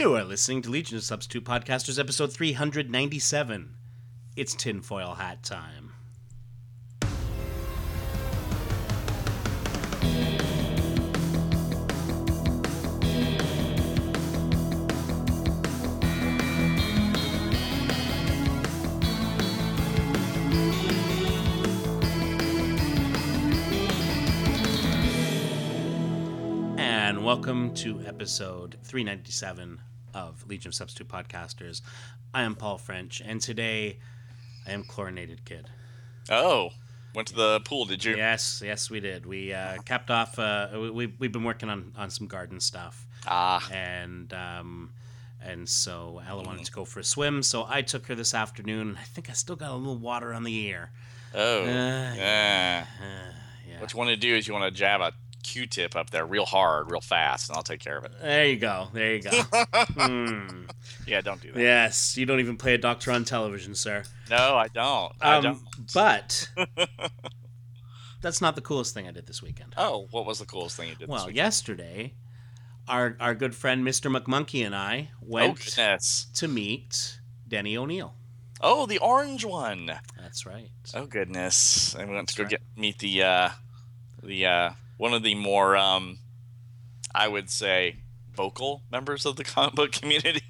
You are listening to Legion of Substitute Podcasters, episode 397. It's tinfoil hat time. Welcome to episode 397 of Legion of Substitute Podcasters. I am Paul French, and today I am Chlorinated Kid. Oh, went to the pool, did you? Yes, yes, we did. We uh, capped off. Uh, we, we we've been working on on some garden stuff, Ah, and um, and so Ella wanted to go for a swim, so I took her this afternoon. And I think I still got a little water on the ear. oh, Uh, yeah. Uh, yeah. What you want to do is you want to jab a Q-tip up there real hard, real fast, and I'll take care of it. There you go. There you go. Hmm. Yeah, don't do that. Yes, you don't even play a doctor on television, sir. No, I don't. I Um, don't. but that's not the coolest thing I did this weekend. Oh, what was the coolest thing you did? Well, yesterday, our our good friend Mr. McMonkey and I Oh went goodness. to meet Denny O'Neil. Oh, the orange one. That's right. Oh goodness. And we went to go right. get meet the uh, the uh, one of the more um, I would say vocal members of the comic book community,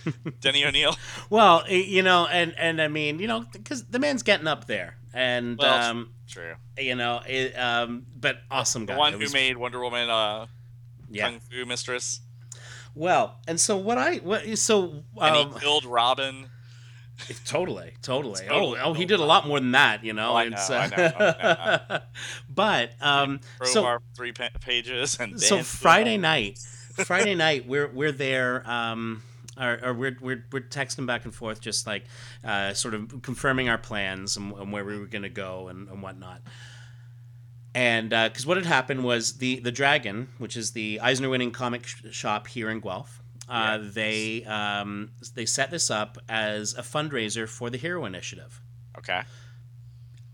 Denny O'Neil. Well, you know, and and I mean, you know, because the man's getting up there, and Well, um, True. you know, it, um, but awesome guy. The one It who was- made Wonder Woman uh, yeah. Kung Fu Mistress. Well, and so what I what so and um, he killed Robin. Totally, totally. Totally, oh, oh, he did a lot more than that, you know. Oh, I know, I uh, know, I know. but um, so three pa- pages and so Friday night, Friday night, we're we're there. Um, or, or we're, we're we're texting back and forth, just like uh, sort of confirming our plans and, and where we were going to go and, and whatnot. And because what had happened was the the Dragon, which is the Eisner winning comic sh- shop here in Guelph, uh, Yes. they um, they set this up as a fundraiser for the Hero Initiative. Okay.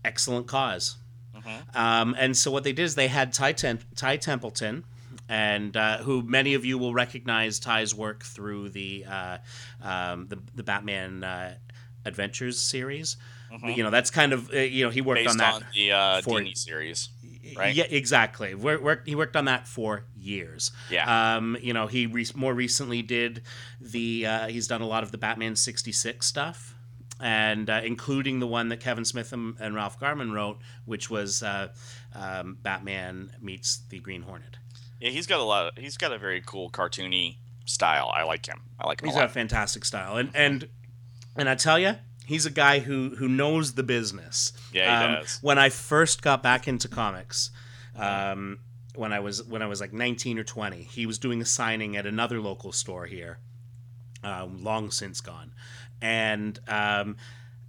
Excellent cause. Mhm. Um, and so what they did is they had Ty, Tem- Ty Templeton, and uh, who many of you will recognize Ty's work through the uh, um, the, the Batman uh, Adventures series. Mhm. You know, that's kind of uh, you know he worked Based on that. the uh, for- series. Right? Yeah, exactly. Wor- worked, he worked on that for years. Yeah. Um, you know, he re- more recently did the. Uh, he's done a lot of the Batman '66 stuff, and uh, including the one that Kevin Smith and, and Ralph Garman wrote, which was uh, um, Batman meets the Green Hornet. yeah, he's got a lot. Of, he's got a very cool cartoony style. I like him. I like him He's a got a fantastic style, and and and I tell you. He's a guy who, who knows the business. Yeah, he Um, does. When I first got back into comics, um, when I was when I was like 19 or 20, he was doing a signing at another local store here, um, long since gone, and um,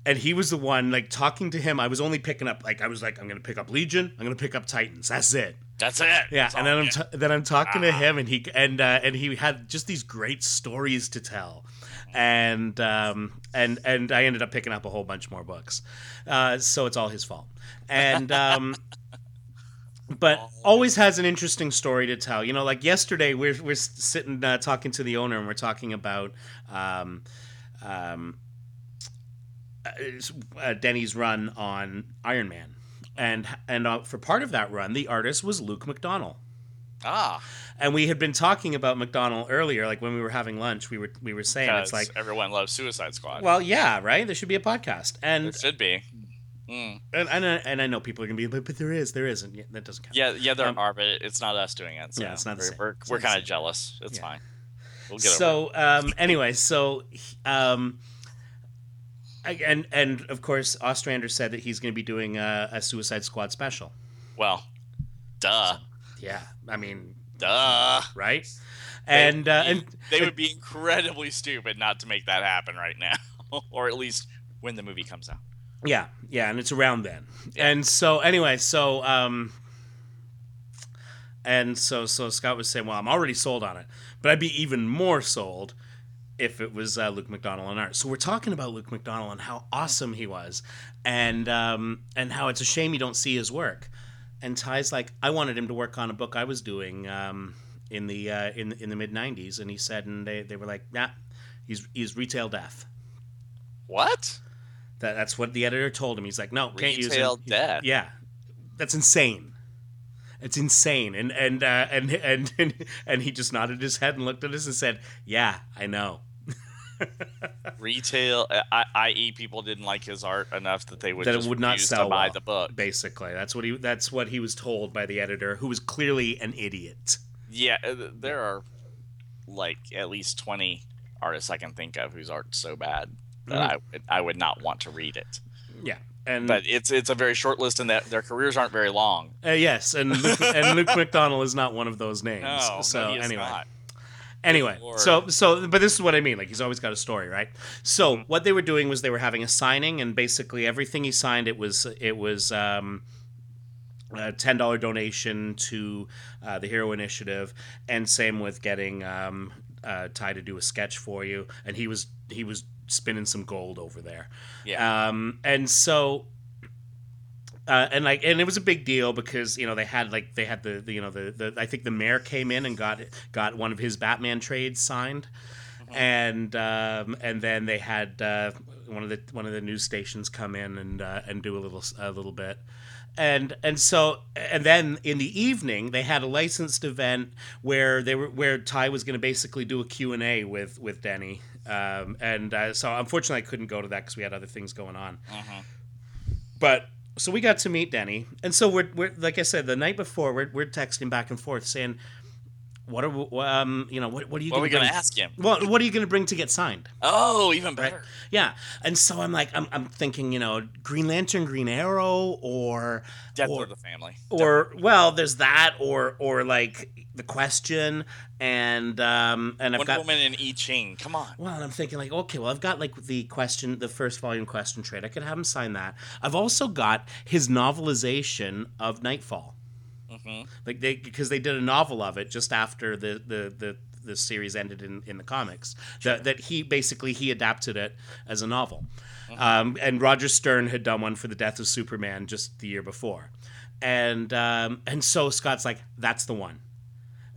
and he was the one like talking to him. I was only picking up like I was like I'm gonna pick up Legion, I'm gonna pick up Titans. That's it. That's it. Yeah, That's and then I'm t- then I'm talking to Ah. him, and he and uh, and he had just these great stories to tell, and um, and and I ended up picking up a whole bunch more books, uh, so it's all his fault, and um, but always has an interesting story to tell. You know, like yesterday we're we're sitting uh, talking to the owner, and we're talking about. Um, um, uh, Denny's run on Iron Man, and and uh, for part of that run, the artist was Luke McDonnell. Ah, And we had been talking about McDonnell earlier, like when we were having lunch. We were we were saying it's like, everyone loves Suicide Squad. well, yeah, right. There should be a podcast, and it should be. Mm. and and, I- and I know people are gonna be, but, but there is, there isn't. Yeah, that doesn't count. Yeah, yeah, there Um, are, but it's not us doing it. So Yeah, it's not we're. We're, we're kind of jealous. It's Yeah. fine. We'll get over. so um, anyway, so um, I- and and of course, Ostrander said that he's going to be doing a, a Suicide Squad special. Well, duh, Yeah, I mean, duh. right? They And uh, be- and they would be incredibly stupid not to make that happen right now, or at least when the movie comes out. Yeah, yeah, and it's around then. Yeah. And so anyway, so um and so so Scott was saying, "Well, I'm already sold on it, but I'd be even more sold if it was uh, Luke McDonnell on art." So we're talking about Luke McDonnell and how awesome he was, and um and how it's a shame you don't see his work. And Ty's like, "I wanted him to work on a book I was doing um in the uh, in in the mid '90s, and he said, and they, they were like, nah, he's he's retail death. What? That that's what the editor told him. He's like, no, can't use Retail it. death. Yeah, that's insane. It's insane. And and uh, and and and and he just nodded his head and looked at us and said, "Yeah, I know." Retail, uh, I- i.e., people didn't like his art enough that they would that just it would not sell to buy well, the book. Basically, that's what he that's what he was told by the editor, who was clearly an idiot. Yeah, uh, there are like at least twenty artists I can think of whose art's so bad that Mhm. I would, I would not want to read it. Yeah, and But it's it's a very short list, and that their careers aren't very long. uh, yes, and Luke, and Luke McDonald is not one of those names. No, so no, anyway, not. Anyway, Lord. so so but this is what I mean. Like he's always got a story, right? So what they were doing was they were having a signing, and basically everything he signed it was it was um, a ten dollar donation to uh, the Hero Initiative, and same with getting um, uh, Ty to do a sketch for you, and he was he was spinning some gold over there. Yeah, Um, and so, uh, and like, and it was a big deal because you know they had like they had the, the you know the, the I think the mayor came in and got got one of his Batman trades signed, and um, and then they had uh, one of the one of the news stations come in and uh, and do a little a little bit. And and so and then in the evening they had a licensed event where they were where Ty was going to basically do a Q and A with with Denny, um, and uh, so unfortunately I couldn't go to that because we had other things going on. Mhm. But so we got to meet Denny, and so we're, we're like I said the night before we're, we're texting back and forth saying, "What are we, um you know what what are you what are we gonna gonna ask him? Well, what are you going to bring to get signed?" Oh, even better. Yeah, and so I'm like I'm, I'm thinking you know Green Lantern, Green Arrow, or Death or, of the family. or well there's that or or like the question and um and I've Wonder got Woman and I Ching. Come on. well, and I'm thinking like, okay, well, I've got like the question, the first volume question trade. I could have him sign that. I've also got his novelization of Knightfall, hmm like they because they did a novel of it just after the the the, the series ended in, in the comics. That that he basically he adapted it as a novel, um, and Roger Stern had done one for the Death of Superman just the year before, and um, and so Scott's like, that's the one.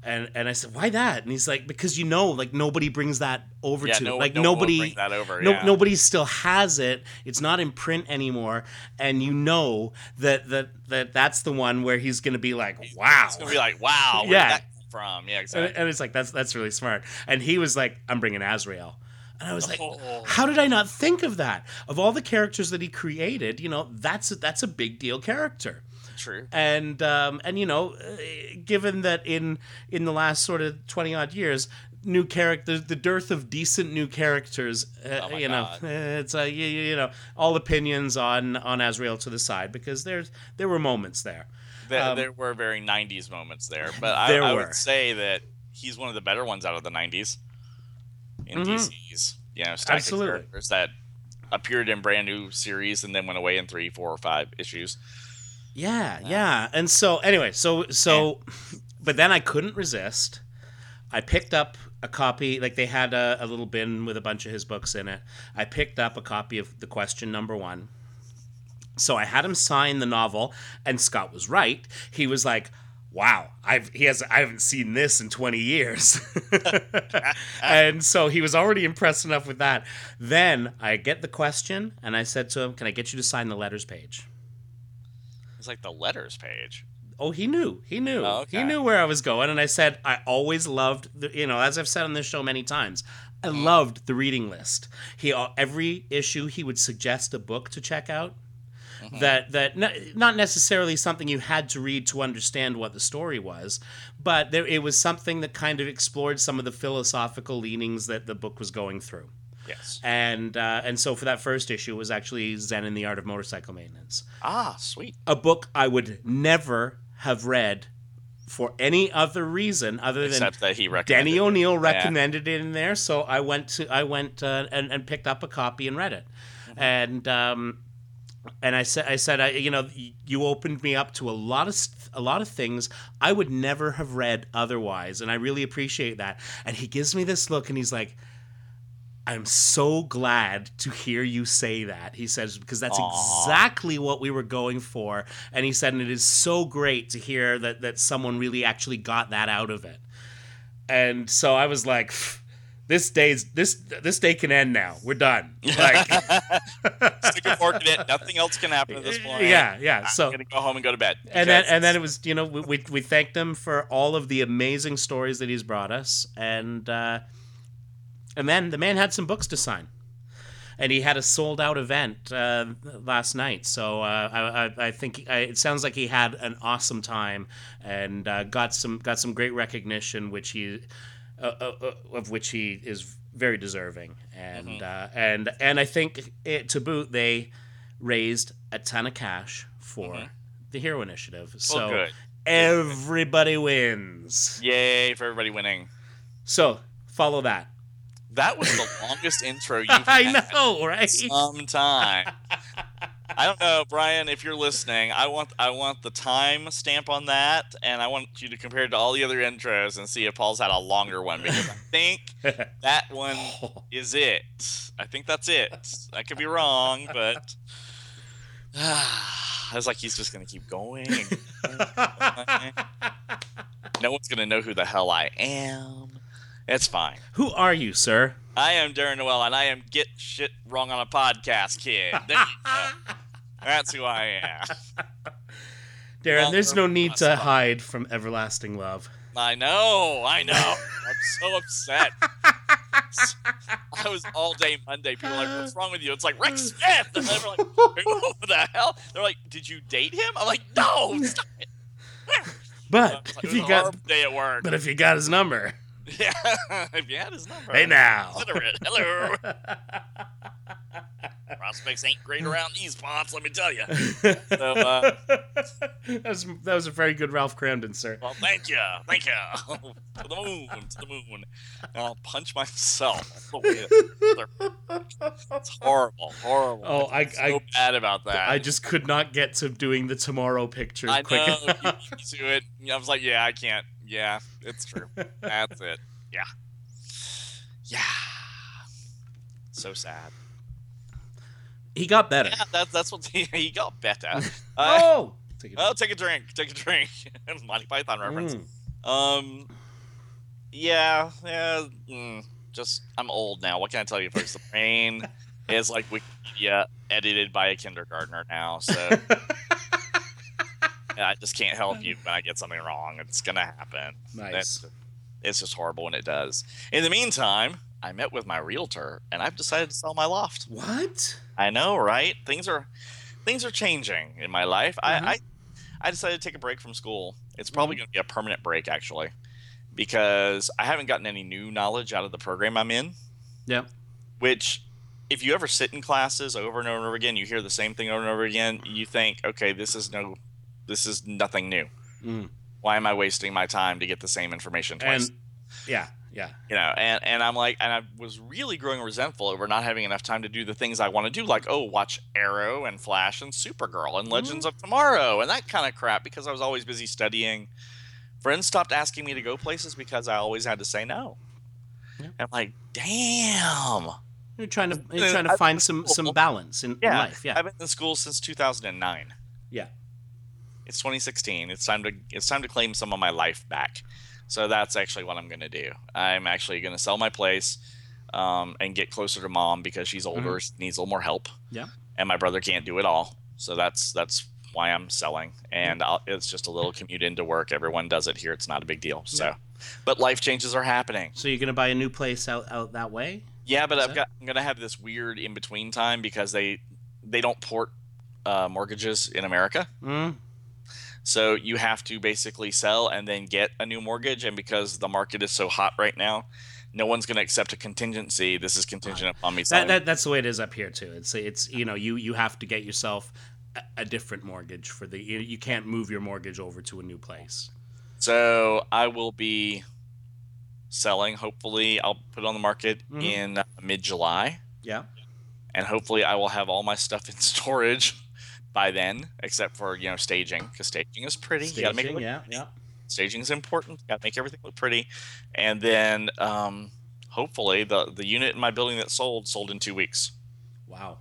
And, and I said, why that? And he's like, because you know, like nobody brings that over Yeah, to no, like no nobody that over. no, yeah. nobody still has it. It's not in print anymore, and you know that that that that's the one where he's going to be like, "Wow!" It's gonna be like, wow, where Yeah. did that come from? Yeah, and, exactly. and it's like that's that's really smart. And he was like, "I'm bringing Azrael," and I was like, Oh. "How did I not think of that? Of all the characters that he created, you know, that's a, that's a big deal character." True. and um, and you know, uh, given that in in the last sort of twenty odd years, new character the dearth of decent new characters, uh, Oh you know, God. it's uh, you, you know all opinions on on Azrael to the side because there's there were moments there. There, Um, there were very 90s moments there, but I, There I were. would say that he's one of the better ones out of the 90s in Mhm. DC's. You know, stack of Absolutely. characters that appeared in brand new series and then went away in three, four, or five issues. Yeah, yeah. And so anyway, so so but then I couldn't resist. I picked up a copy, like they had a, a little bin with a bunch of his books in it. I picked up a copy of the question number one. So I had him sign the novel, and Scott was right. He was like, "Wow, I've he has I haven't seen this in twenty years," and so he was already impressed enough with that. Then I get the question, and I said to him, "Can I get you to sign the letters page?" It's like the letters page. Oh, he knew. He knew. Oh, He knew where I was going, and I said I always loved the. You know, as I've said on this show many times, I Mm-hmm. loved the reading list. He uh, every issue he would suggest a book to check out. Mm-hmm. That that not necessarily something you had to read to understand what the story was, but there, it was something that kind of explored some of the philosophical leanings that the book was going through. Yes. And uh, and so for that first issue it was actually Zen and the Art of Motorcycle Maintenance Ah, sweet. a book I would never have read for any other reason other than Except that he recommended. Denny it. O'Neil recommended it in there. So I went to I went uh, and and picked up a copy and read it, Mm-hmm. and um, and I said I said I you know you opened me up to a lot of a lot of things I would never have read otherwise, and I really appreciate that. And he gives me this look, and he's like. I'm so glad to hear you say that. He says because that's Aw. exactly what we were going for. And he said, and it is so great to hear that that someone really actually got that out of it. and so I was like, this day's this this day can end now. We're done. Like, Stick a fork in it. Nothing else can happen at this point. yeah, yeah. I'm So gonna go home and go to bed. and then and then it was you know we, we we thanked him for all of the amazing stories that he's brought us and uh and then the man had some books to sign and he had a sold out event uh, last night so uh, I, I, think I, it sounds like he had an awesome time and uh, got some got some great recognition which he uh, uh, uh, of which he is very deserving and uh, and and I think it, to boot they raised a ton of cash for Mhm. the Hero Initiative. well, So good. everybody wins. Yay for everybody winning. So follow that. That was the longest intro you've I had know, right? some time. I don't know, Brian, if you're listening. I want I want the time stamp on that, and I want you to compare it to all the other intros and see if Paul's had a longer one because I think that one oh. is it. I think that's it. I could be wrong, but I was like, he's just gonna keep going. no one's gonna know who the hell I am. It's fine. Who are you, sir? I am Darren Noel, and I am get shit wrong on a podcast kid. There you go. That's who I am. Darren, Well, there's no need to fine. hide from everlasting love. I know, I know. I'm so upset. I was all day Monday. People were like, "What's wrong with you?" It's like Rex Smith, and they were like, "Who the hell?" They're like, "Did you date him?" I'm like, "No." Stop it. But like, if you got day at work. but if you got his number, Yeah, if you had his number. hey now. Consider it. Hello. Prospects ain't great around these parts, let me tell you. So, uh, that, was, that was a very good Ralph Kramden, sir. Well, thank you, thank you. to the moon, to the moon. And I'll punch myself. all the way up. It's horrible, horrible. Oh, I- feel I- so bad about that. I just could not get to doing the tomorrow pictures I quick know. You enough. me to it. I was like, yeah, I can't. Yeah, it's true. That's it. Yeah. Yeah. So sad. He got better. Yeah, that's that's what he, he got better. Uh, Oh, Take it oh, take a drink. Take a drink. Monty Python reference. Mm. Um, yeah, yeah. Mm, just I'm old now. What can I tell you, folks? The brain is like Wikipedia edited by a kindergartner now, so yeah, I just can't help you when I get something wrong. It's gonna happen. Nice. That's- it's just horrible when it does. In the meantime, I met with my realtor, and I've decided to sell my loft. What? I know, right? Things are things are changing in my life. Mhm. I, I I decided to take a break from school. It's probably going to be a permanent break actually, because I haven't gotten any new knowledge out of the program I'm in. Yep. Which, if you ever sit in classes over and over and over again, you hear the same thing over and over again. You think, okay, this is no, this is nothing new. Mm. Why am I wasting my time to get the same information twice? And yeah, yeah. you know and and i'm like and i was really growing resentful over not having enough time to do the things i want to do like oh watch arrow and flash and supergirl and legends of tomorrow and that kind of crap because i was always busy studying friends stopped asking me to go places because i always had to say no Yeah. and i'm like damn You're trying to you're trying to find some some balance in, in life. Yeah. i've been in school since 2009 Yeah. It's 2016 it's time to it's time to claim some of my life back so that's actually what i'm going to do i'm actually going to sell my place um, and get closer to mom because she's older she needs a little more help Mm-hmm. Yeah. and my brother can't do it all so that's that's why i'm selling and I'll, it's just a little commute into work everyone does it here it's not a big deal so Yeah. but life changes are happening So you're gonna buy a new place out out that way? yeah, but Is I've got I'm gonna have this weird in between time because they they don't port uh, mortgages in America. Mm. So you have to basically sell and then get a new mortgage. And because the market is so hot right now, no one's going to accept a contingency. This is contingent upon me That, selling. that that's the way it is up here too. It's it's you know you you have to get yourself a, a different mortgage for the you, you can't move your mortgage over to a new place. so I will be selling. Hopefully, I'll put it on the market Mhm. in uh, mid July. Yeah. And hopefully, I will have all my stuff in storage by then, except for you know staging, because staging is pretty. you gotta make it Staging, look yeah, yeah. staging is important. Got to make everything look pretty, and then um, hopefully the the unit in my building that sold sold in two weeks. Wow.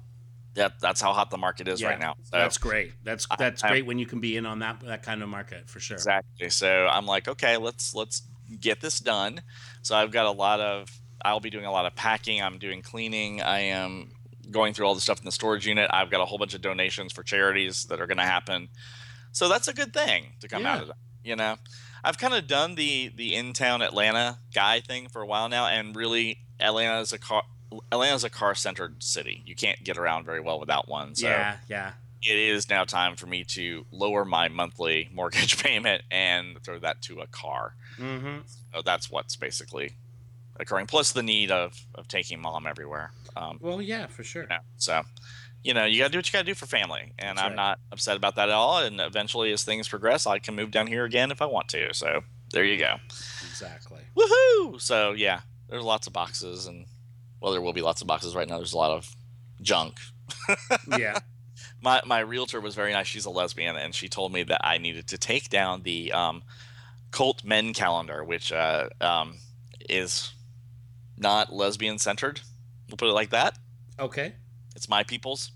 That that's how hot the market is Yeah, right now. So That's great. That's that's I'm- great when you can be in on that that kind of market for sure. exactly. So I'm like, okay, let's let's get this done. So I've got a lot of. I'll be doing a lot of packing. I'm doing cleaning. I am going through all the stuff in the storage unit. I've got a whole bunch of donations for charities that are going to happen. So that's a good thing to come Yeah. out of that. You know, I've kind of done the the in town Atlanta guy thing for a while now, and really Atlanta is a car. Atlanta's a car centered city. You can't get around very well without one. So yeah, yeah. it is now time for me to lower my monthly mortgage payment and throw that to a car. Mm-hmm. So that's what's basically occurring. Plus the need of, of taking mom everywhere. Um, Well, yeah, for sure. you know, so, you know, you got to do what you got to do for family. And That's I'm right. not upset about that at all. And eventually, as things progress, I can move down here again if I want to. So there you go. Exactly. Woohoo! So yeah, there's lots of boxes. And well, there will be lots of boxes right now. There's a lot of junk Yeah. my my realtor was very nice. She's a lesbian, and she told me that I needed to take down the um, cult men calendar, which uh, um, is not lesbian centered. We'll put it like that. Okay. It's my people's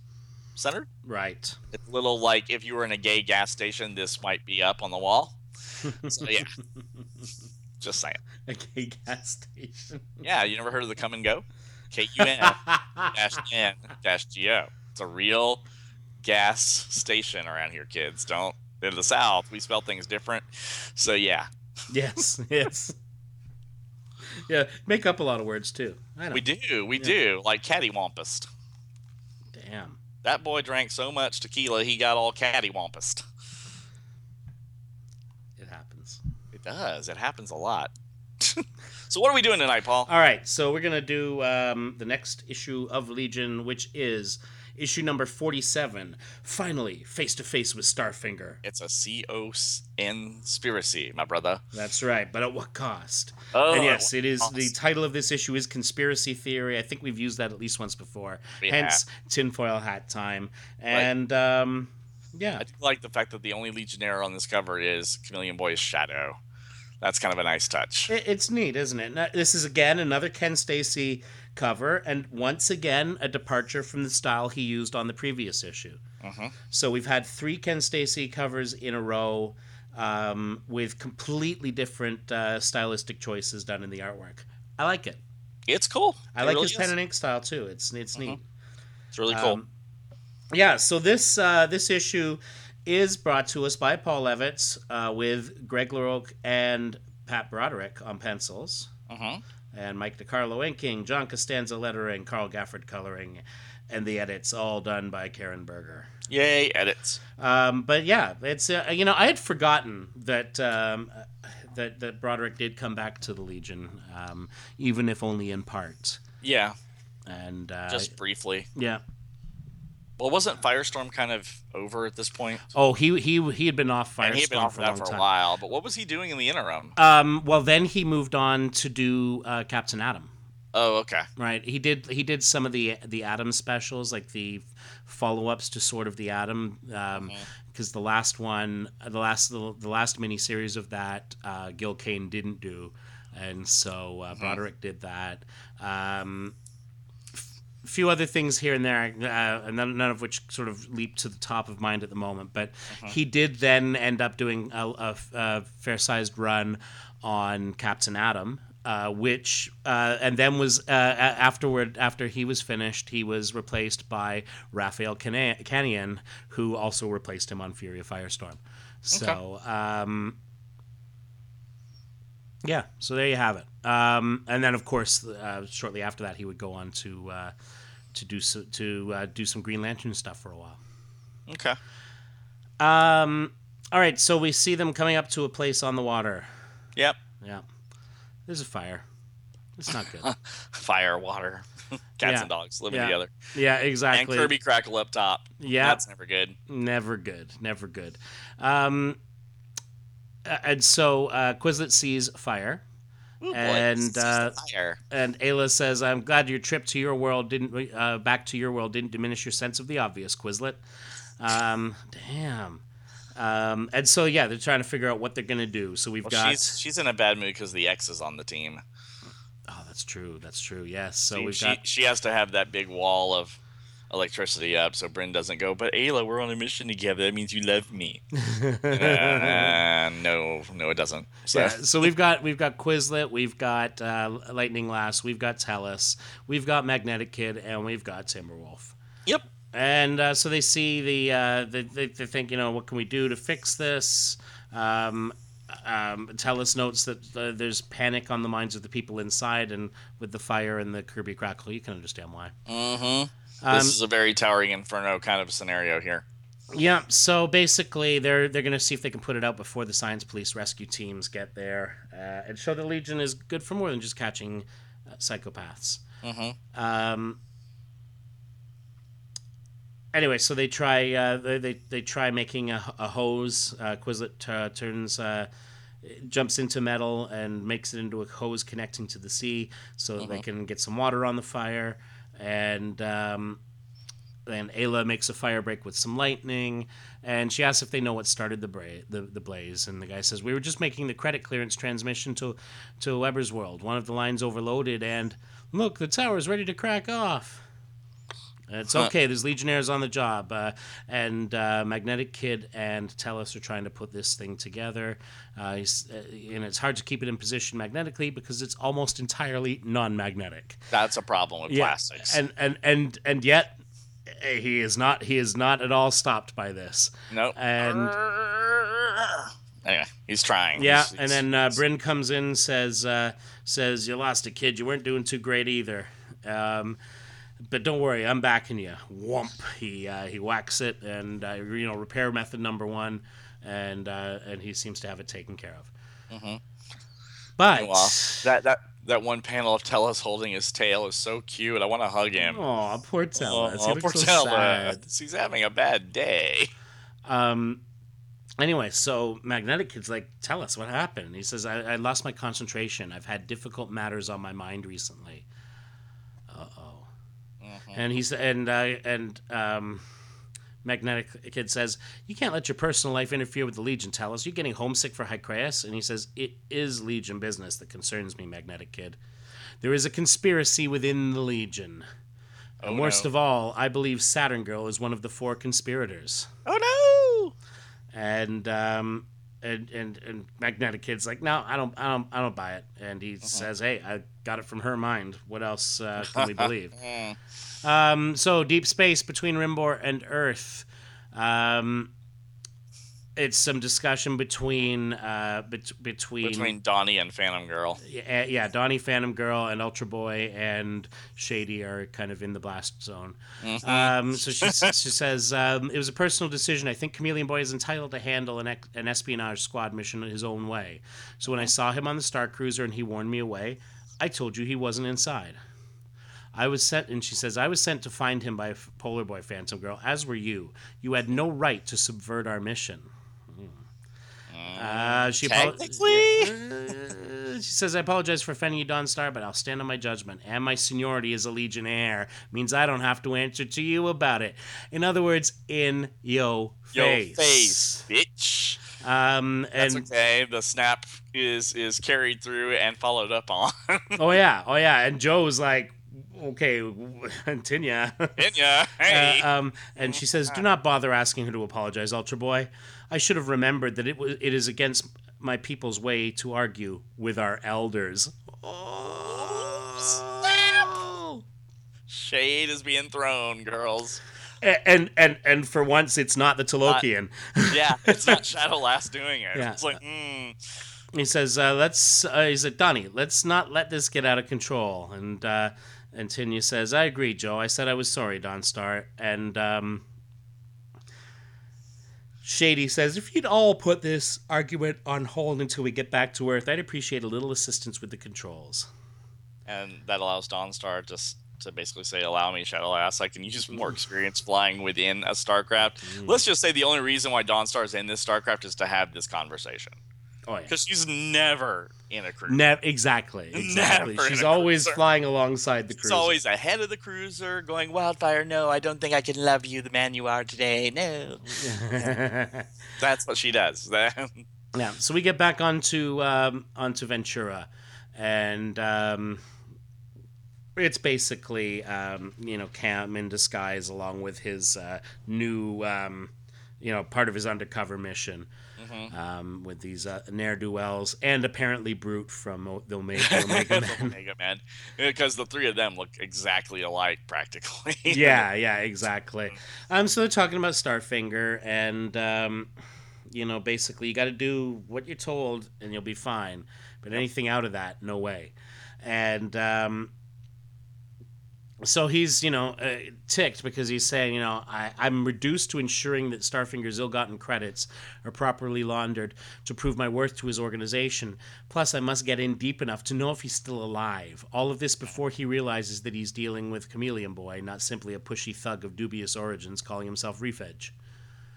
centered. Right. It's a little like if you were in a gay gas station, this might be up on the wall. So yeah, just saying. A gay gas station. Yeah, you never heard of the come and go? K U N dash N dash G O. It's a real gas station around here, kids. Don't in the South we spell things different. So yeah, yes. Yes. Yeah. Make up a lot of words too. We do, we Yeah. do. Like cattywampus. Damn. That boy drank so much tequila he got all cattywampus. It happens. It does. It happens a lot. so what are we doing tonight, Paul? All right, so we're gonna do um, the next issue of Legion, which is issue number forty-seven. Finally, face to face with Starfinger. It's a C O S conspiracy, my brother. That's right, but at what cost? Oh, and yes, it is cost? the title of this issue is conspiracy theory. I think we've used that at least once before. We Hence, tinfoil hat time. And um, yeah, I do like the fact that the only Legionnaire on this cover is Chameleon Boy's shadow. That's kind of a nice touch. It- It's neat, isn't it? This is again another Ken Steacy cover, and once again a departure from the style he used on the previous issue. hmm So we've had three Ken Steacy covers in a row um, with completely different uh, stylistic choices done in the artwork. I like it. It's cool. I It like really his pen and ink style too. It's it's neat. It's really cool. Um, yeah, so this uh, this issue is brought to us by Paul Levitz uh, with Greg LaRocque and Pat Broderick on pencils, hmm and Mike DeCarlo inking, John Costanza lettering, Carl Gafford coloring, and the edits all done by Karen Berger. Yay, edits. Um, but yeah, it's uh, you know I had forgotten that um, uh, that that Broderick did come back to the Legion, um, even if only in part, Yeah, and uh, just briefly. yeah. Well, wasn't Firestorm kind of over at this point? Oh, he he he had been off Firestorm and he had been off for a for a while. But what was he doing in the interim? Um, well, then he moved on to do uh, Captain Atom. Oh, okay. Right. He did he did some of the the Atom specials, like the follow ups to sort of the Atom, because Mhm. the last one, the last the, the last mini series of that, uh, Gil Kane didn't do, and so uh, Broderick did that. Um, few other things here and there, uh, and none, none of which sort of leap to the top of mind at the moment. But he did then end up doing a, a, a fair-sized run on Captain Atom, uh, which uh, and then was uh, a- afterward after he was finished, he was replaced by Raphael Cana- Canian, who also replaced him on Fury of Firestorm. So. Um, yeah, so there you have it. Um, and then, of course, uh, shortly after that, he would go on to uh, to do so, to uh, do some Green Lantern stuff for a while. Okay. Um, all right, so we see them coming up to a place on the water. Yep. Yeah, there's a fire. It's not good. Fire, water, cats Yeah. and dogs living Yeah. together, yeah, exactly. and. Kirby Crackle up top. Yeah, That's never good. never good. Never good. Um, and so uh, Quislet sees fire. Ooh, And, uh. And Ayla says, "I'm glad your trip to your world didn't uh, back to your world didn't diminish your sense of the obvious, Quislet." Um, damn. Um, and so yeah, they're trying to figure out what they're gonna do. So we've Well, got. she's she's in a bad mood because the X is on the team. Oh, that's true. That's true. Yes. So she, we've she, got. she has to have that big wall of electricity up so Brin doesn't go, but Ayla, we're on a mission together. That means you love me. uh, no, no, it doesn't. So. Yeah, so we've got we've got Quislet, we've got uh, Lightning Lass, we've got Tellus, we've got Magnetic Kid, and we've got Timberwolf. Yep. And uh, so they see the, uh, they, they they think you know what can we do to fix this. Um, um, Tellus notes that uh, there's panic on the minds of the people inside, and with the fire and the Kirby crackle, you can understand why. Mm-hmm. Um, this is a very towering inferno kind of scenario here. Yeah, so basically, they're they're gonna see if they can put it out before the science police rescue teams get there, uh, and show the Legion is good for more than just catching uh, psychopaths. Mm-hmm. Um, anyway, so they try uh, they, they they try making a, a hose. Uh, Quislet uh, turns. Uh, jumps into metal and makes it into a hose connecting to the sea so that they can get some water on the fire and um, then Ayla makes a fire break with some lightning, and she asks if they know what started the, bra- the the blaze. And the guy says, "We were just making the credit clearance transmission to to Weber's World. One of the lines overloaded, and look, the tower's ready to crack off." It's Huh. okay. There's Legionnaires on the job, uh, and uh, Magnetic Kid and Tellus are trying to put this thing together. Uh, he's, uh, and it's hard to keep it in position magnetically because it's almost entirely non-magnetic. That's a problem with plastics. And and and and yet eh, he is not he is not at all stopped by this. nope. And anyway, he's trying. yeah, He's- and he's- then uh, Brin comes in says uh, says you lost a kid. You weren't doing too great either. Um, but don't worry, I'm backing you. Whump. He uh, he whacks it, and uh, you know repair method number one, and uh, and he seems to have it taken care of. Mm-hmm. But Wow. that that that one panel of Tellus holding his tail is so cute. I want to hug him. oh, poor Tellus. Aw, looks poor so Tellus. He's having a bad day. Um, anyway, so Magnetic Kid's like, tell us what happened. He says, I, I lost my concentration. I've had difficult matters on my mind recently. And he's and uh, and um, Magnetic Kid says, "You can't let your personal life interfere with the Legion. Tellus, you're getting homesick for Hykraius?" And he says, "It is Legion business that concerns me, Magnetic Kid. There is a conspiracy within the Legion." And Oh, worst no. of all, I believe Saturn Girl is one of the four conspirators Oh no! and um and and and magnetic kid's like no i don't i don't i don't buy it and he says hey i got it from her mind what else uh, can we believe! Mm. um so deep space between rimbor and earth um it's some discussion between uh bet- between, Between Donnie and Phantom Girl. yeah, yeah donnie phantom girl and ultra boy and shady are kind of in the blast zone Mhm. um, so she, she says um, it was a personal decision. I think Chameleon Boy is entitled to handle an, ex- an espionage squad mission his own way. So when I saw him on the Star Cruiser and he warned me away, I told you he wasn't inside. I was sent, and she says I was sent to find him by Polar Boy Phantom Girl, as were you. You had no right to subvert our mission. Uh, she Technically? Uh, she says, I apologize for offending you, Dawnstar, but I'll stand on my judgment. And my seniority as a Legionnaire means I don't have to answer to you about it. In other words, in yo Yo face. face, bitch. Um, That's and okay. The snap is is carried through and followed up on. oh yeah, oh yeah, and Joe's like, okay, Tinya. Inya, hey. Uh, um, and she says, "Do not bother asking her to apologize, Ultra Boy. I should have remembered that it was it is against my people's way to argue with our elders." Oh. Shade is being thrown, girls. And and and for once, it's not the Talokian. Yeah, it's not Shadow Lass doing it. Yeah. It's like, mm, he says, uh, "Let's." Uh, he said, "Donnie, let's not let this get out of control." And uh, and Tinya says, "I agree, Joe. I said I was sorry, Dawnstar." And um, Shady says, "If you'd all put this argument on hold until we get back to Earth, I'd appreciate a little assistance with the controls." and that allows Dawnstar just to basically say, "Allow me, Shadow Lass. I can use more experience flying within a Starcraft." Mm. Let's just say the only reason why Dawnstar is in this Starcraft is to have this conversation Oh yeah. because she's never in a cruiser. Ne- exactly. Exactly. Never She's always cruiser. flying alongside the cruiser. She's always ahead of the cruiser, going, "Wildfire, no, I don't think I can love you the man you are today. No." That's what she does. Yeah, so we get back onto um, onto Ventura, and um, it's basically um, you know Cam in disguise along with his uh, new um, you know part of his undercover mission Mhm. um, with these uh, ne'er do wells and apparently Broot from O- the Omega, Omega Men. Omega Man, because the three of them look exactly alike, practically. yeah, yeah, exactly. Um, so they're talking about Starfinger, and um, you know, basically, you got to do what you're told, and you'll be fine. But anything out of that, no way. And um, so he's, you know, uh, ticked because he's saying, you know, I, I'm reduced to ensuring that Starfinger's ill-gotten credits are properly laundered to prove my worth to his organization. Plus, I must get in deep enough to know if he's still alive. All of this before he realizes that he's dealing with Chameleon Boy, not simply a pushy thug of dubious origins calling himself Reef Edge.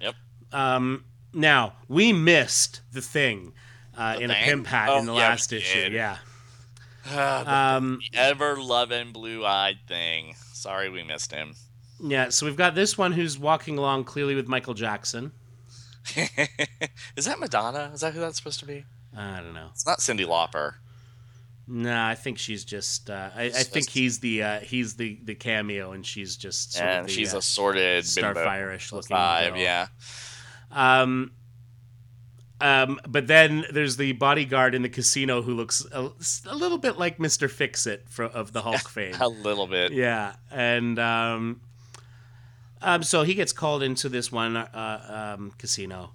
Yep. Um, now, we missed the thing uh, The in a pimp hat Oh, in the yeah, last issue. Yeah. Ah, Um, ever loving blue eyed thing. Sorry we missed him. yeah, so we've got this one who's walking along clearly with Michael Jackson. Is that Madonna? Is that who that's supposed to be? I don't know. It's not Cyndi Lauper. Nah, I think she's just. Uh, I, I think he's the uh, he's the the cameo, and she's just sort of and the, she's uh, a sorted Starfire-ish looking five. Yeah. Um, um, but then there's the bodyguard in the casino who looks a, a little bit like Mister Fix It of the Hulk fame. A little bit. Yeah, and um, um, so he gets called into this one uh, um, casino,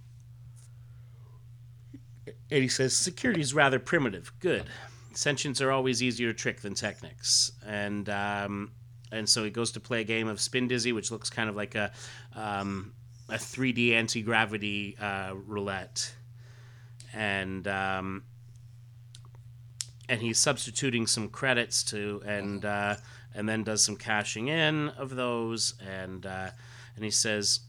and he says security is rather primitive. Good, sentients are always easier to trick than technics, and um, and so he goes to play a game of Spin Dizzy, which looks kind of like a um, a 3D anti gravity uh, roulette, and. Um, and he's substituting some credits to and uh, and then does some cashing in of those and uh, and he says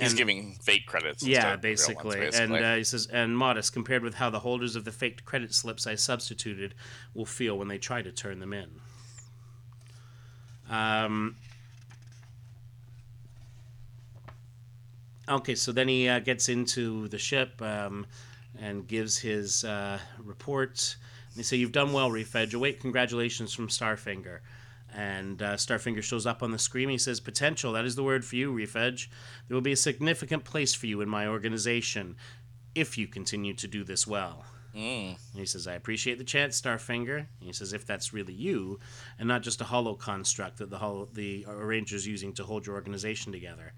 He's and- giving fake credits. yeah real ones, basically. and uh, he says and modest compared with how the holders of the faked credit slips I substituted will feel when they try to turn them in. Um. Okay, so then he uh, gets into the ship um, and gives his uh, report. They say, You've done well, Reef Edge. Await congratulations from Starfinger. And uh, Starfinger shows up on the screen. He says, Potential, that is the word for you, Reef Edge. There will be a significant place for you in my organization if you continue to do this well. Mm. And he says, I appreciate the chance, Starfinger. And he says, if that's really you, and not just a hollow construct that the hol- the arranger's using to hold your organization together.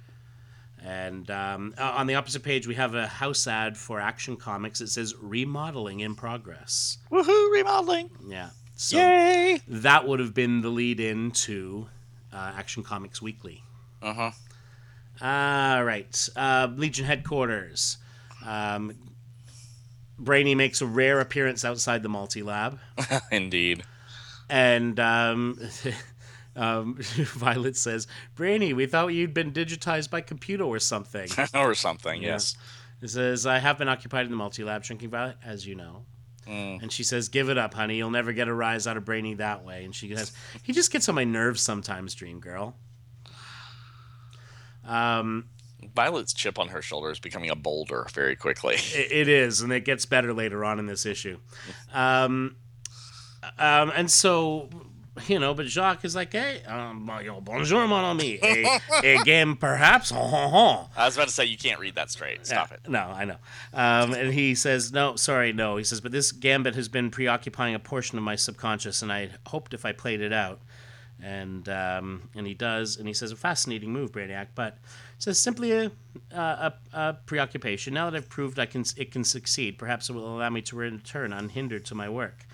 And um, on the opposite page, we have a house ad for Action Comics. It says, remodeling in progress. Woohoo! Remodeling. Yeah. So Yay! that would have been the lead in to uh, Action Comics Weekly. Uh huh. All right. Uh, Legion headquarters. Um, Brainy makes a rare appearance outside the multi lab. Indeed. And um, um, Violet says, Brainy, we thought you'd been digitized by computer or something. or something. Yeah. Yes. It says, I have been occupied in the multi lab, shrinking Violet, as you know. Mm. And she says, Give it up, honey. You'll never get a rise out of Brainy that way. And she says, He just gets on my nerves sometimes, Dream Girl. Um, Violet's chip on her shoulder is becoming a boulder very quickly. It, it is, and it gets better later on in this issue. Um, um, and so, you know, but Jacques is like, hey, um, bonjour, mon ami. A, a game, perhaps? Ho, ho, ho. I was about to say you can't read that straight. Stop Yeah, it. No, I know. Um, and he says, no, sorry, no. He says, but this gambit has been preoccupying a portion of my subconscious, and I hoped if I played it out. And um, and he does, and he says, a fascinating move, Brainiac, but says simply a, a, a preoccupation. Now that I've proved I can, it can succeed, perhaps it will allow me to return unhindered to my work.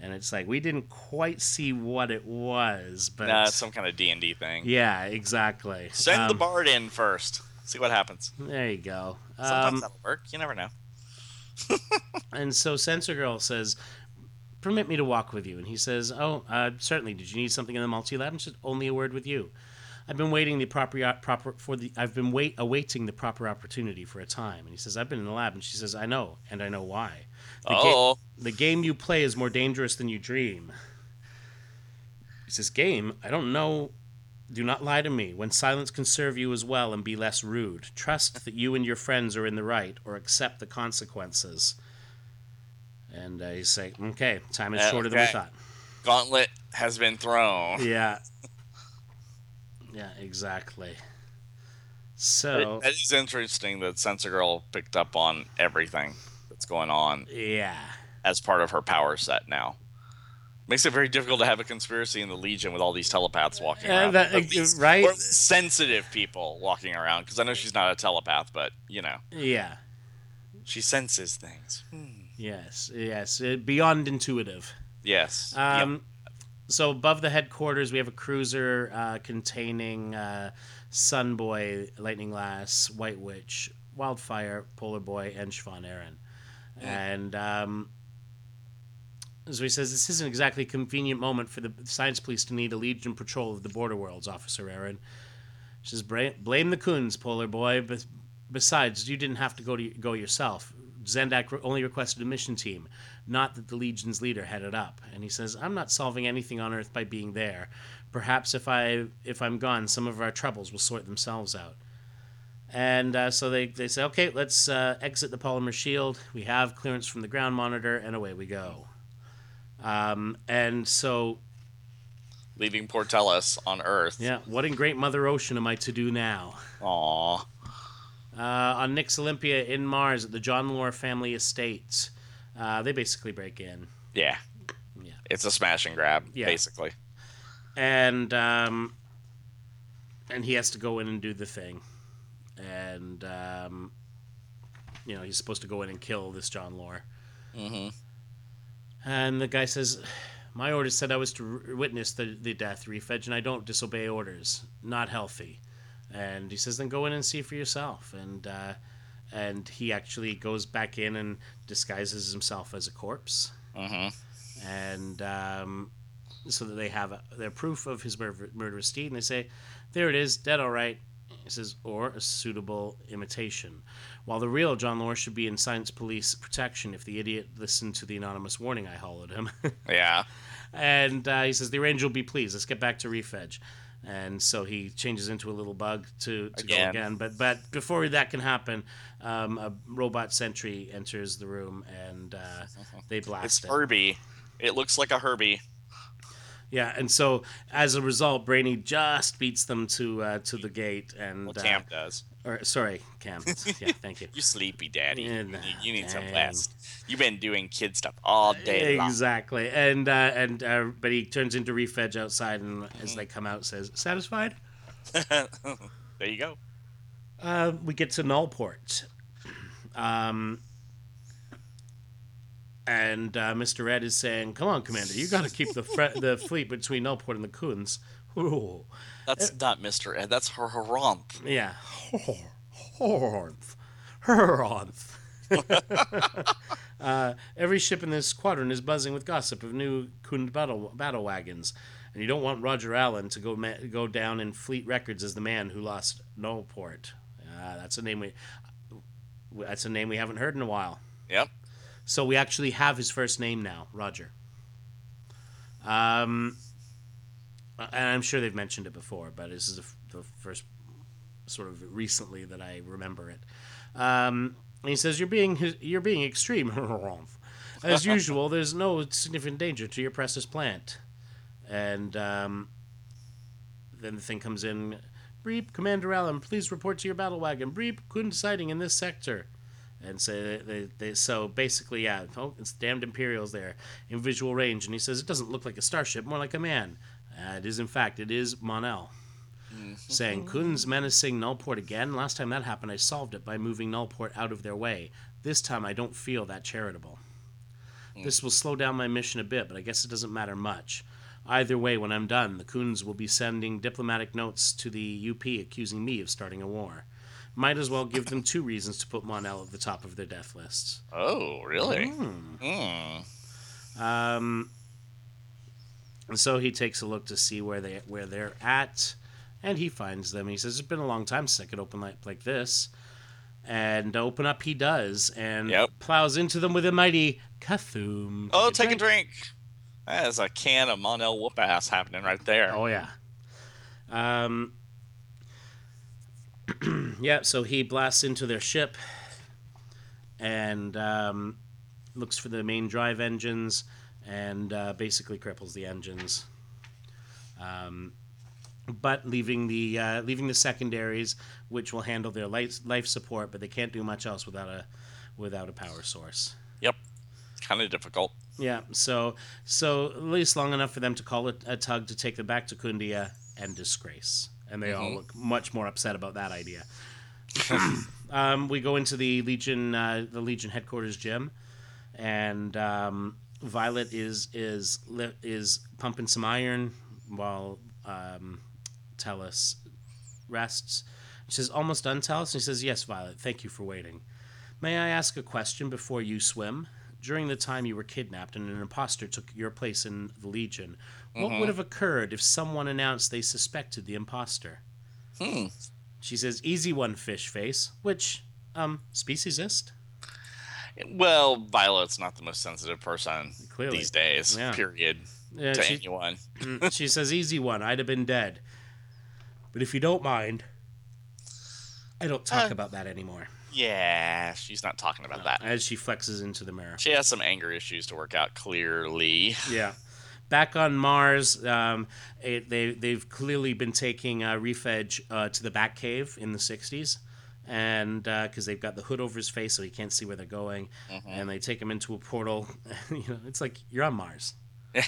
And it's like we didn't quite see what it was, but Nah, it's some kind of D and D thing. yeah, exactly. Send the Um, bard in first. See what happens. There you go. Sometimes Um, that'll work. You never know. And so Sensor Girl says, "Permit me to walk with you." And he says, "Oh, uh, certainly. Did you need something in the multi lab?" And she says, "Only a word with you. I've been waiting the proper proper for the I've been wait awaiting the proper opportunity for a time." And he says, "I've been in the lab." And she says, "I know, and I know why. The, ga- Oh, the game you play is more dangerous than you dream." He says, "Game? I don't know." Do not lie to me. When silence can serve you as well and be less rude, trust that you and your friends are in the right, or accept the consequences. And uh, he's saying, okay, time is Uh, shorter than we thought. Gauntlet has been thrown. Yeah. Yeah, exactly. So It is interesting that Sensor Girl picked up on everything that's going on yeah. as part of her power set now. Makes it very difficult to have a conspiracy in the Legion with all these telepaths walking Yeah, around. that- least- right? Or sensitive people walking around. Because I know she's not a telepath, but, you know, Yeah. she senses things. Yes. Yes. Uh, beyond intuitive. Yes. Yep. So above the headquarters, we have a cruiser uh, containing uh, Sunboy, Lightning Lass, White Witch, Wildfire, Polar Boy, and Shvaughn Erin. And um, so he says, This isn't exactly a convenient moment for the science police to need a Legion patrol of the border worlds, Officer Erin. She says, Blame the Khunds, Polar Boy. But besides, you didn't have to go to go yourself. Zendak only requested a mission team, not that the Legion's leader headed up. And he says, "I'm not solving anything on Earth by being there. Perhaps if I if I'm gone, some of our troubles will sort themselves out." And uh, so they, they say, "Okay, let's uh, exit the polymer shield. We have clearance from the ground monitor, and away we go." Um, and so, Leaving poor Tellus on Earth. yeah, what in Great Mother Ocean am I to do now? Aw. uh, on Nix Olympica in Mars at the John Lore family estate. Uh, they basically break in, Yeah. Yeah. It's a smash and grab, Yeah. basically. and um, and he has to go in and do the thing, and um, you know he's supposed to go in and kill this John Lore. Mm-hmm. And the guy says, "My orders said I was to r- witness the the death, Refedge, and I don't disobey orders. Not healthy." And he says, "Then go in and see for yourself." And uh, and he actually goes back in and disguises himself as a corpse, hmm and um, so that they have their proof of his mur- murderous deed. And they say, "There it is, dead all right." He says, "Or a suitable imitation." While the real John Lore should be in science police protection if the idiot listened to the anonymous warning I hollowed him. Yeah. and uh, he says, "The range will be pleased. Let's get back to Refedge." And so he changes into a little bug to, to Again. go again. But but before that can happen, um, a robot sentry enters the room and uh, they It's blast it. Herbie. It looks like a Herbie. Yeah, and so as a result, Brainy just beats them to uh, to the gate, and Well, uh, does. or sorry, Cam. yeah, thank you. You sleepy, Daddy. Yeah, you, you need some dang. rest. You've been doing kid stuff all day long. Exactly, and uh, and uh, but he turns into Refedge outside, and as they come out, says, "Satisfied." there you go. Uh, we get to Nullport. Um, and uh, Mr. Ed is saying, "Come on, Commander, you got to keep the fre- the fleet between Nullport and the Khunds." Ooh, That's not Mr. Ed. That's her Haranth. yeah, Hornth, Hornth. uh, every ship in this squadron is buzzing with gossip of new Khund battle battle wagons, and you don't want Roger Allen to go ma- go down in fleet records as the man who lost Nullport. Uh, that's a name we that's a name we haven't heard in a while. Yep. So we actually have his first name now, Roger. Um, and I'm sure they've mentioned it before, but this is the, the first sort of recently that I remember it. Um, and he says, "You're being you're being extreme, as usual. There's no significant danger to your precious plant." And um, then the thing comes in. Breep, Commander Allen, please report to your battle wagon. Breep, Khund sighting in this sector. And so they, they, they so basically yeah oh, it's damned imperials there in visual range. And he says it doesn't look like a starship more like a man. Uh, it is in fact it is Mon-El saying Khund's menacing nullport again. Last time that happened i solved it by moving nullport out of their way. This time i don't feel that charitable. This will slow down my mission a bit but i guess it doesn't matter much either way when i'm done the Khunds will be sending diplomatic notes to the up accusing me of starting a war might as well give them two reasons to put Mon-El at the top of their death list. Oh, really? Hmm. Hmm. Um, and so he takes a look to see where they where they're at, and he finds them. He says, "It's been a long time since I could open like like this." And open up he does, and Yep. plows into them with a mighty Cthulhu. Oh, take a drink. That is a can of Mon-El whoop ass happening right there. Oh yeah. Um. yeah. So he blasts into their ship, and um, looks for the main drive engines, and uh, basically cripples the engines. Um, but leaving the uh, leaving the secondaries, which will handle their life life support, but they can't do much else without a without a power source. Kind of difficult. Yeah, so so at least long enough for them to call it a tug to take them back to Khundia and disgrace, and they all Mhm. look much more upset about that idea. um, we go into the Legion uh, the Legion headquarters gym, and um, Violet is is is pumping some iron while um, Tellus rests. She says, "Almost done, Tellus." And he says, "Yes, Violet. Thank you for waiting. May I ask a question before you swim?" During the time you were kidnapped and an imposter took your place in the Legion, what Mhm. would have occurred if someone announced they suspected the imposter? Hmm. She says, "Easy one, fish face." Which, um, speciesist? Well, Violet's not the most sensitive person Clearly. these days. Yeah. Period. Yeah, to she, anyone. Mm, she says, "Easy one. I'd have been dead." But if you don't mind, I don't talk Uh. about that anymore. Yeah, she's not talking about that. As she flexes into the mirror. She has some anger issues to work out. Clearly. Yeah. Back on Mars, um, it, they they've clearly been taking uh, Reef Edge uh, to the Batcave in the '60s, and because they've got the hood over his face so he can't see where they're going, Mhm. and they take him into a portal. you know, it's like you're on Mars.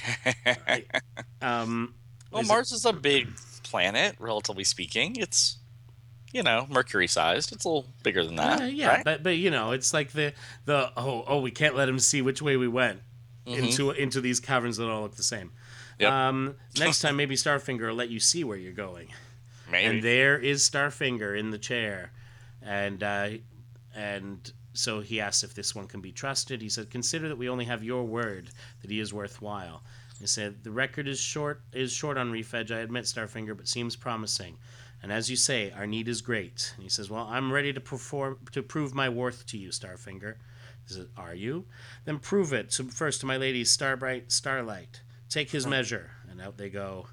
Um, well, Mars is a big planet, relatively speaking. It's, you know, Mercury sized. It's a little bigger than that. Uh, yeah, right? but but you know, it's like the the oh oh we can't let him see which way we went Mhm. into into these caverns that all look the same. Yep. Um, next time, maybe Starfinger will let you see where you're going. Maybe. And there is Starfinger in the chair, and uh, and so he asks if this one can be trusted. He said, "Consider that we only have your word that he is worthwhile." He said, "The record is short is short on Reef Edge. I admit, Starfinger, but seems promising. And as you say, our need is great." And he says, "Well, I'm ready to perform to prove my worth to you, Starfinger." He says, "Are you? Then prove it to, first to my lady Starbright Starlight. Take his measure." And out they go.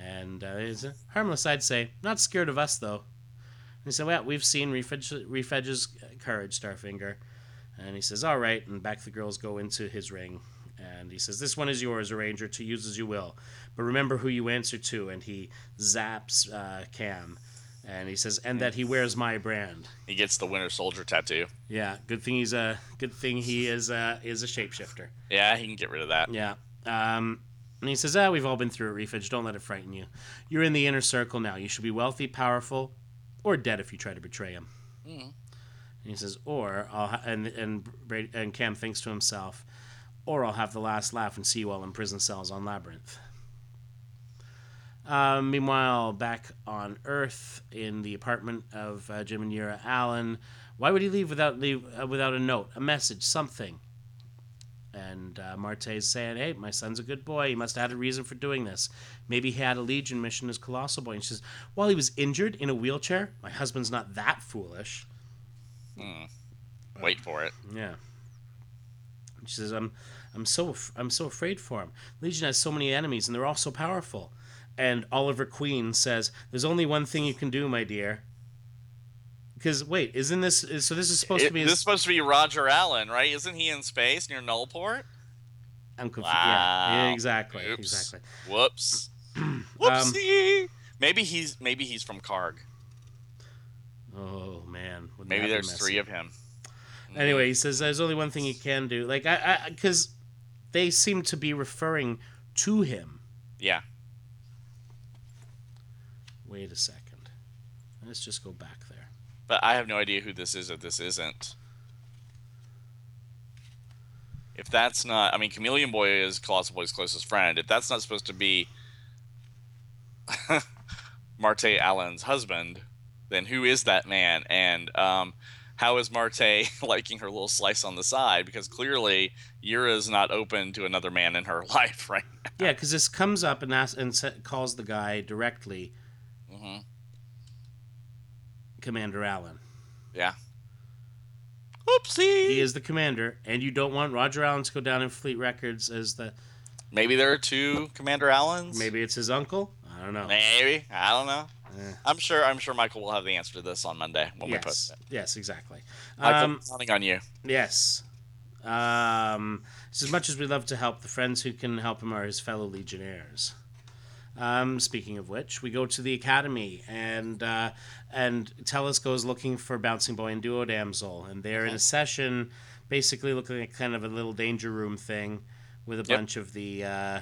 And uh, it's harmless, I'd say. Not scared of us, though. And he said, Well, we've seen Reef Edge- Reef Edge's courage, Starfinger. And he says, All right. And back the girls go into his ring. And he says, This one is yours, Arranger, to use as you will. But remember who you answer to. And he zaps uh, Cam. And he says, And that he wears my brand. he gets the Winter Soldier tattoo. Yeah, good thing he's a good thing he is a is a shapeshifter. Yeah, he can get rid of that. Yeah. Um, and he says, Ah, we've all been through it, Reef Edge. Don't let it frighten you. You're in the inner circle now. You should be wealthy, powerful, or dead if you try to betray him. Mhm. And he says, or I'll ha-, and and and Cam thinks to himself, or I'll have the last laugh and see you all in prison cells on Labyrinth. Uh, meanwhile, back on Earth in the apartment of uh, Jim and Yera Allen, why would he leave without leave uh, without a note, a message, something? And uh, Marte's saying, "Hey, my son's a good boy. He must have had a reason for doing this. Maybe he had a Legion mission as Colossal Boy." And she says, "While he was injured in a wheelchair, my husband's not that foolish." Hmm. Wait for it. Yeah. And She says, "I'm, I'm so, I'm so afraid for him. Legion has so many enemies, and they're all so powerful." And Oliver Queen says, "There's only one thing you can do, my dear." Because wait, isn't this? is- So this is supposed It- to be. this is supposed to be Roger Allen, right? Isn't he in space near Nullport? I'm confused. Yeah, yeah, Wow. exactly, Oops. exactly. Whoops. Um, Whoopsie. maybe he's maybe he's from Cargg. oh man, wouldn't Maybe there's three of him. Anyway, he says there's only one thing he can do. Like I, because they seem to be referring to him. Yeah. Wait a second. Let's just go back there. But I have no idea who this is or this isn't. If that's not, I mean, Chameleon Boy is Colossal Boy's closest friend. If that's not supposed to be Marte Allen's husband, then who is that man? And um, how is Marte liking her little slice on the side? Because clearly, Yera is not open to another man in her life, right? Yeah, because this comes up and asks, and calls the guy directly, Commander Allen. Yeah. Oopsie. He is the commander, and you don't want Roger Allen to go down in Fleet Records as the. Maybe there are two Commander Allens. Maybe it's his uncle. I don't know. Maybe I don't know. Eh, I'm sure. I'm sure Michael will have the answer to this on Monday when we yes, post it. yes, exactly. Michael, Um, I'm counting on you. Yes. Um, just as much as we love to help, the friends who can help him are his fellow legionnaires. Um, speaking of which, we go to the academy, and uh, and Tellus goes looking for Bouncing Boy and Duo Damsel, and they're in a session, basically looking at kind of a little danger room thing, with a Yep. bunch of the uh,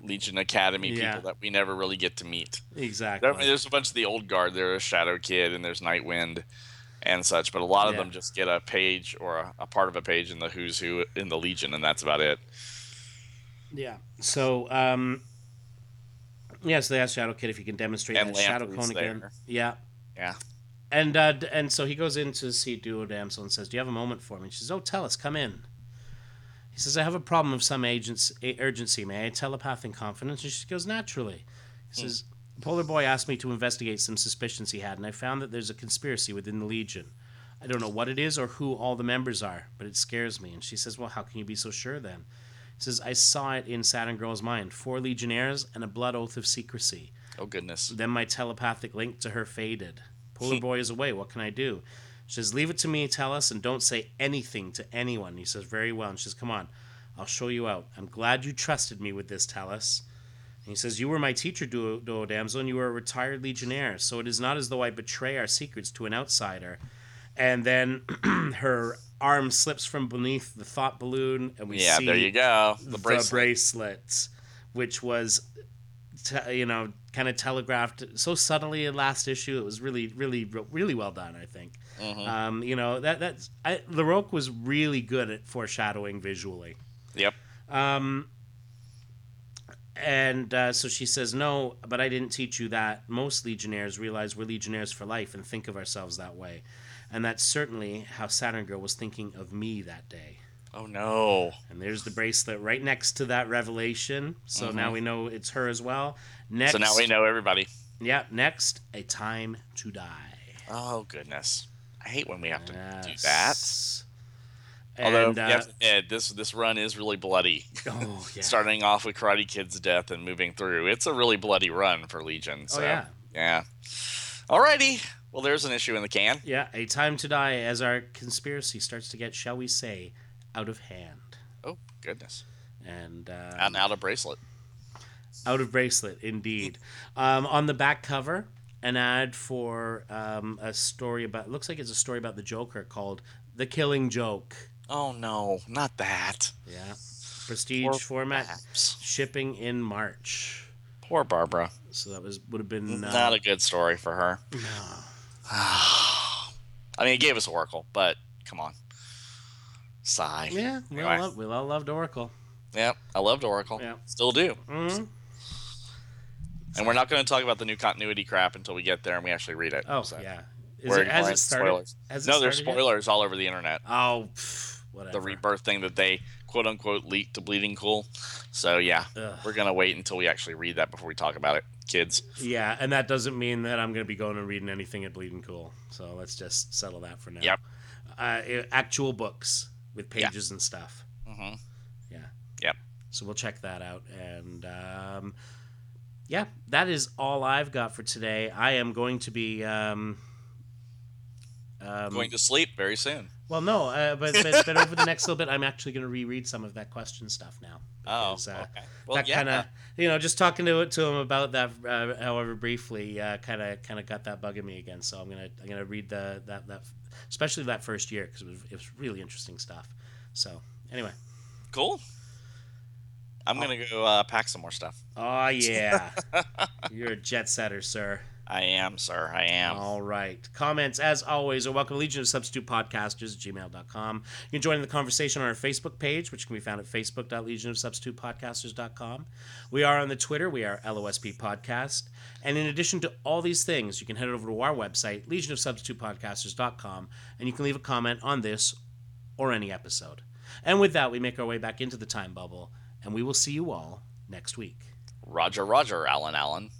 Legion Academy Yeah. people that we never really get to meet. exactly. There's a bunch of the old guard. There's Shadow Kid and there's Nightwind and such, but a lot of Yeah. them just get a page or a, a part of a page in the Who's Who in the Legion, and that's about it. Yeah. So, um, yeah, so they ask Shadow Kid if he can demonstrate And that Shadow Cone again. Yeah. Yeah. And uh, and so he goes in to see Duo Damsel and says, "Do you have a moment for me?" And she says, "Oh, Tellus. Come in." He says, "I have a problem of some agents, a- urgency. May I telepath in confidence?" And she goes, "Naturally." He says, "Polar Boy asked me to investigate some suspicions he had, and I found that there's a conspiracy within the Legion. I don't know what it is or who all the members are, but it scares me." And she says, "Well, how can you be so sure then?" Says, "I saw it in Saturn Girl's mind: four Legionnaires and a blood oath of secrecy." Oh goodness. Then my telepathic link to her faded. Polar Boy is away. What can I do? She says, Leave it to me, Tellus, and don't say anything to anyone. He says, Very well. And she says, Come on, I'll show you out. I'm glad you trusted me with this, Tellus. And he says, You were my teacher, Duo, Duo Damsel, and you were a retired legionnaire, so it is not as though I betray our secrets to an outsider. And then her arm slips from beneath the thought balloon, and we yeah, see there you go. The the bracelet. bracelets, which was, te- you know, kind of telegraphed so subtly in last issue. It was really, really, really well done. I think. Mhm. Um, you know that that's I, LaRocque was really good at foreshadowing visually. Yep. Um, and uh, so she says, "No, but I didn't teach you that. Most Legionnaires realize we're Legionnaires for life and think of ourselves that way, and that's certainly how Saturn Girl was thinking of me that day." Oh no. And there's the bracelet right next to that revelation. So Mhm. now we know it's her as well. Next, So now we know everybody. Yeah, next, a time to die. Oh goodness. I hate when we have to do that. Yes. Although And, uh, this this run is really bloody. oh yeah, Starting off with Karate Kid's death and moving through, it's a really bloody run for Legion. So oh yeah, yeah. Alrighty. Well, there's an issue in the can. yeah, a time to die as our conspiracy starts to get, shall we say, out of hand. Oh goodness. And uh, And out of bracelet. out of bracelet, indeed. um, on the back cover, an ad for um, a story about. Looks like it's a story about the Joker called "The Killing Joke." Oh no, not that. Yeah. Prestige Poor format Babs. shipping in March. Poor Barbara. So that was would have been uh, Not a good story for her. no. I mean, it gave us Oracle, but come on. Sigh. Yeah, we all, Anyway. love, we all loved Oracle. Yeah, I loved Oracle. Yeah. Still do. hmm And we're not going to talk about the new continuity crap until we get there and we actually read it. Oh So yeah. Is we're it, has it started? spoilers. Has it No, there's started yet? spoilers all over the internet. Oh, pff, whatever. The rebirth thing that they quote unquote leaked to Bleeding Cool. So yeah, Ugh. we're gonna wait until we actually read that before we talk about it, kids. Yeah, and that doesn't mean that I'm going to be going and reading anything at Bleeding Cool. So let's just settle that for now. Yep. Uh, actual books with Yeah. pages and stuff. Mm-hmm. Yeah. Yep. So we'll check that out. And um, yeah, that is all I've got for today. I am going to be. Um, um, Going to sleep very soon. well, no, uh, but, but but over the next little bit, I'm actually going to reread some of that question stuff now. Oh, because, uh, okay. Well, that yeah. kind of you know just talking to to him about that uh, however briefly kind of kind of got that bugging me again so i'm gonna i'm gonna read the that that especially that first year because it was, it was really interesting stuff so anyway cool. I'm gonna go uh, pack some more stuff. oh yeah you're a jet setter sir I am, sir. I am. All right. Comments, as always, are welcome to Legion of Substitute Podcasters at gmail.com. You can join in the conversation on our Facebook page, which can be found at facebook.legionofsubstitutepodcasters.com. We are on the Twitter. We are LOSP Podcast. And in addition to all these things, you can head over to our website, legionofsubstitutepodcasters.com, and you can leave a comment on this or any episode. And with that, we make our way back into the time bubble, and we will see you all next week. Roger, Roger, Alan, Allen.